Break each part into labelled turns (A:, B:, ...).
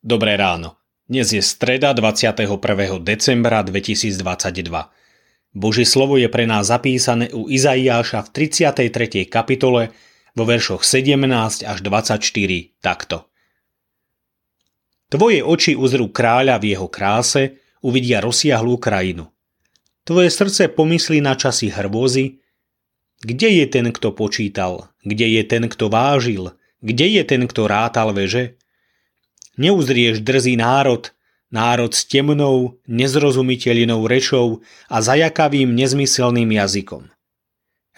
A: Dobré ráno. Dnes je streda 21. decembra 2022. Božie slovo je pre nás zapísané u Izaiáša v 33. kapitole vo veršoch 17 až 24 takto. Tvoje oči uzrú kráľa v jeho kráse, uvidia rozsiahlú krajinu. Tvoje srdce pomyslí na časy hrôzy. Kde je ten, kto počítal? Kde je ten, kto vážil? Kde je ten, kto rátal veže? Neuzrieš drzý národ, národ s temnou, nezrozumiteľnou rečou a zajakavým nezmyselným jazykom.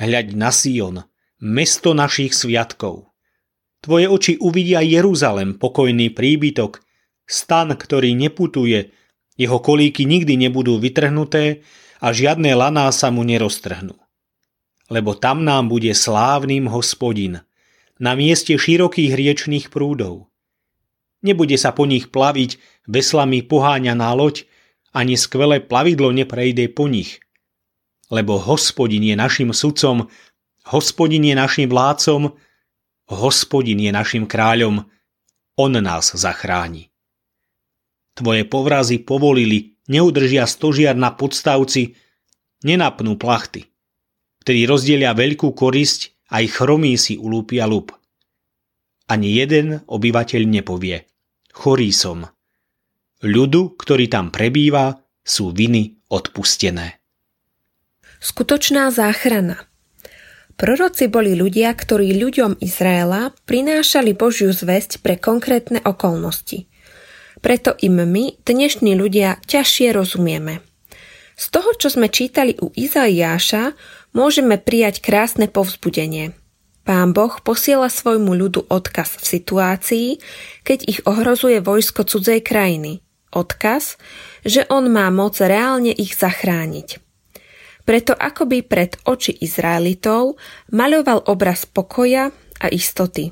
A: Hľaď na Sion, mesto našich sviatkov. Tvoje oči uvidia Jeruzalem, pokojný príbytok, stan, ktorý neputuje, jeho kolíky nikdy nebudú vytrhnuté a žiadne laná sa mu neroztrhnú. Lebo tam nám bude slávnym hospodin, na mieste širokých riečných prúdov – Nebude sa po nich plaviť veslami poháňaná loď, ani skvelé plavidlo neprejde po nich. Lebo hospodin je našim sudcom, hospodin je našim vládcom, hospodin je našim kráľom, on nás zachráni. Tvoje povrazy povolili, neudržia stožiar na podstavci, nenapnú plachty. Vtedy rozdielia veľkú korisť, aj chromí si ulúpia lup. Ani jeden obyvateľ nepovie – chorý som. Ľudu, ktorý tam prebýva, sú viny odpustené.
B: Skutočná záchrana Proroci boli ľudia, ktorí ľuďom Izraela prinášali Božiu zväzť pre konkrétne okolnosti. Preto im my, dnešní ľudia, ťažšie rozumieme. Z toho, čo sme čítali u Izaiáša, môžeme prijať krásne povzbudenie – Pán Boh posiela svojmu ľudu odkaz v situácii, keď ich ohrozuje vojsko cudzej krajiny. Odkaz, že on má moc reálne ich zachrániť. Preto akoby pred oči Izraelitov maľoval obraz pokoja a istoty.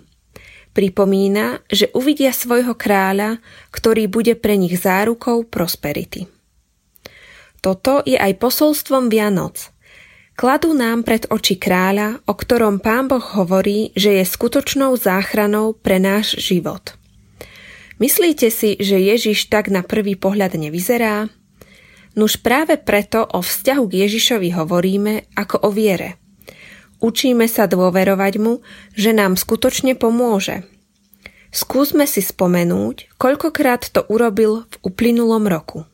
B: Pripomína, že uvidia svojho kráľa, ktorý bude pre nich zárukou prosperity. Toto je aj posolstvom Vianoc – kladú nám pred oči kráľa, o ktorom pán Boh hovorí, že je skutočnou záchranou pre náš život. Myslíte si, že Ježiš tak na prvý pohľad nevyzerá? Nuž práve preto o vzťahu k Ježišovi hovoríme ako o viere. Učíme sa dôverovať mu, že nám skutočne pomôže. Skúsme si spomenúť, koľkokrát to urobil v uplynulom roku.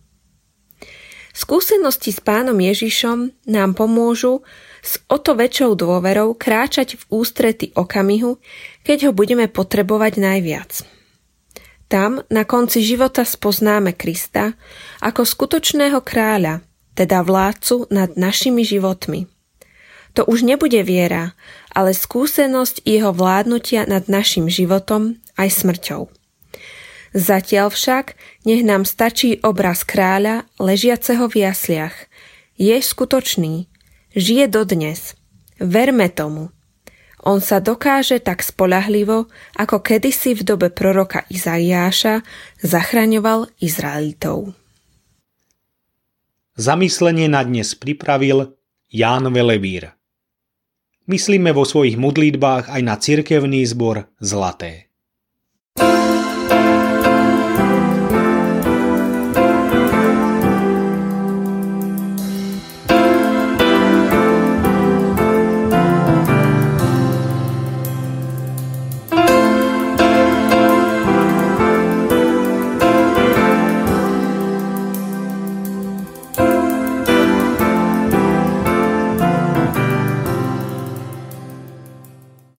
B: Skúsenosti s pánom Ježišom nám pomôžu s o to väčšou dôverou kráčať v ústrety okamihu, keď ho budeme potrebovať najviac. Tam na konci života spoznáme Krista ako skutočného kráľa, teda vládcu nad našimi životmi. To už nebude viera, ale skúsenosť jeho vládnutia nad našim životom aj smrťou. Zatiaľ však nech nám stačí obraz kráľa ležiaceho v jasliach. Je skutočný. Žije dodnes. Verme tomu. On sa dokáže tak spolahlivo, ako kedysi v dobe proroka Izaiáša zachraňoval Izraelitov.
A: Zamyslenie na dnes pripravil Ján Velebír. Myslíme vo svojich modlitbách aj na cirkevný zbor Zlaté.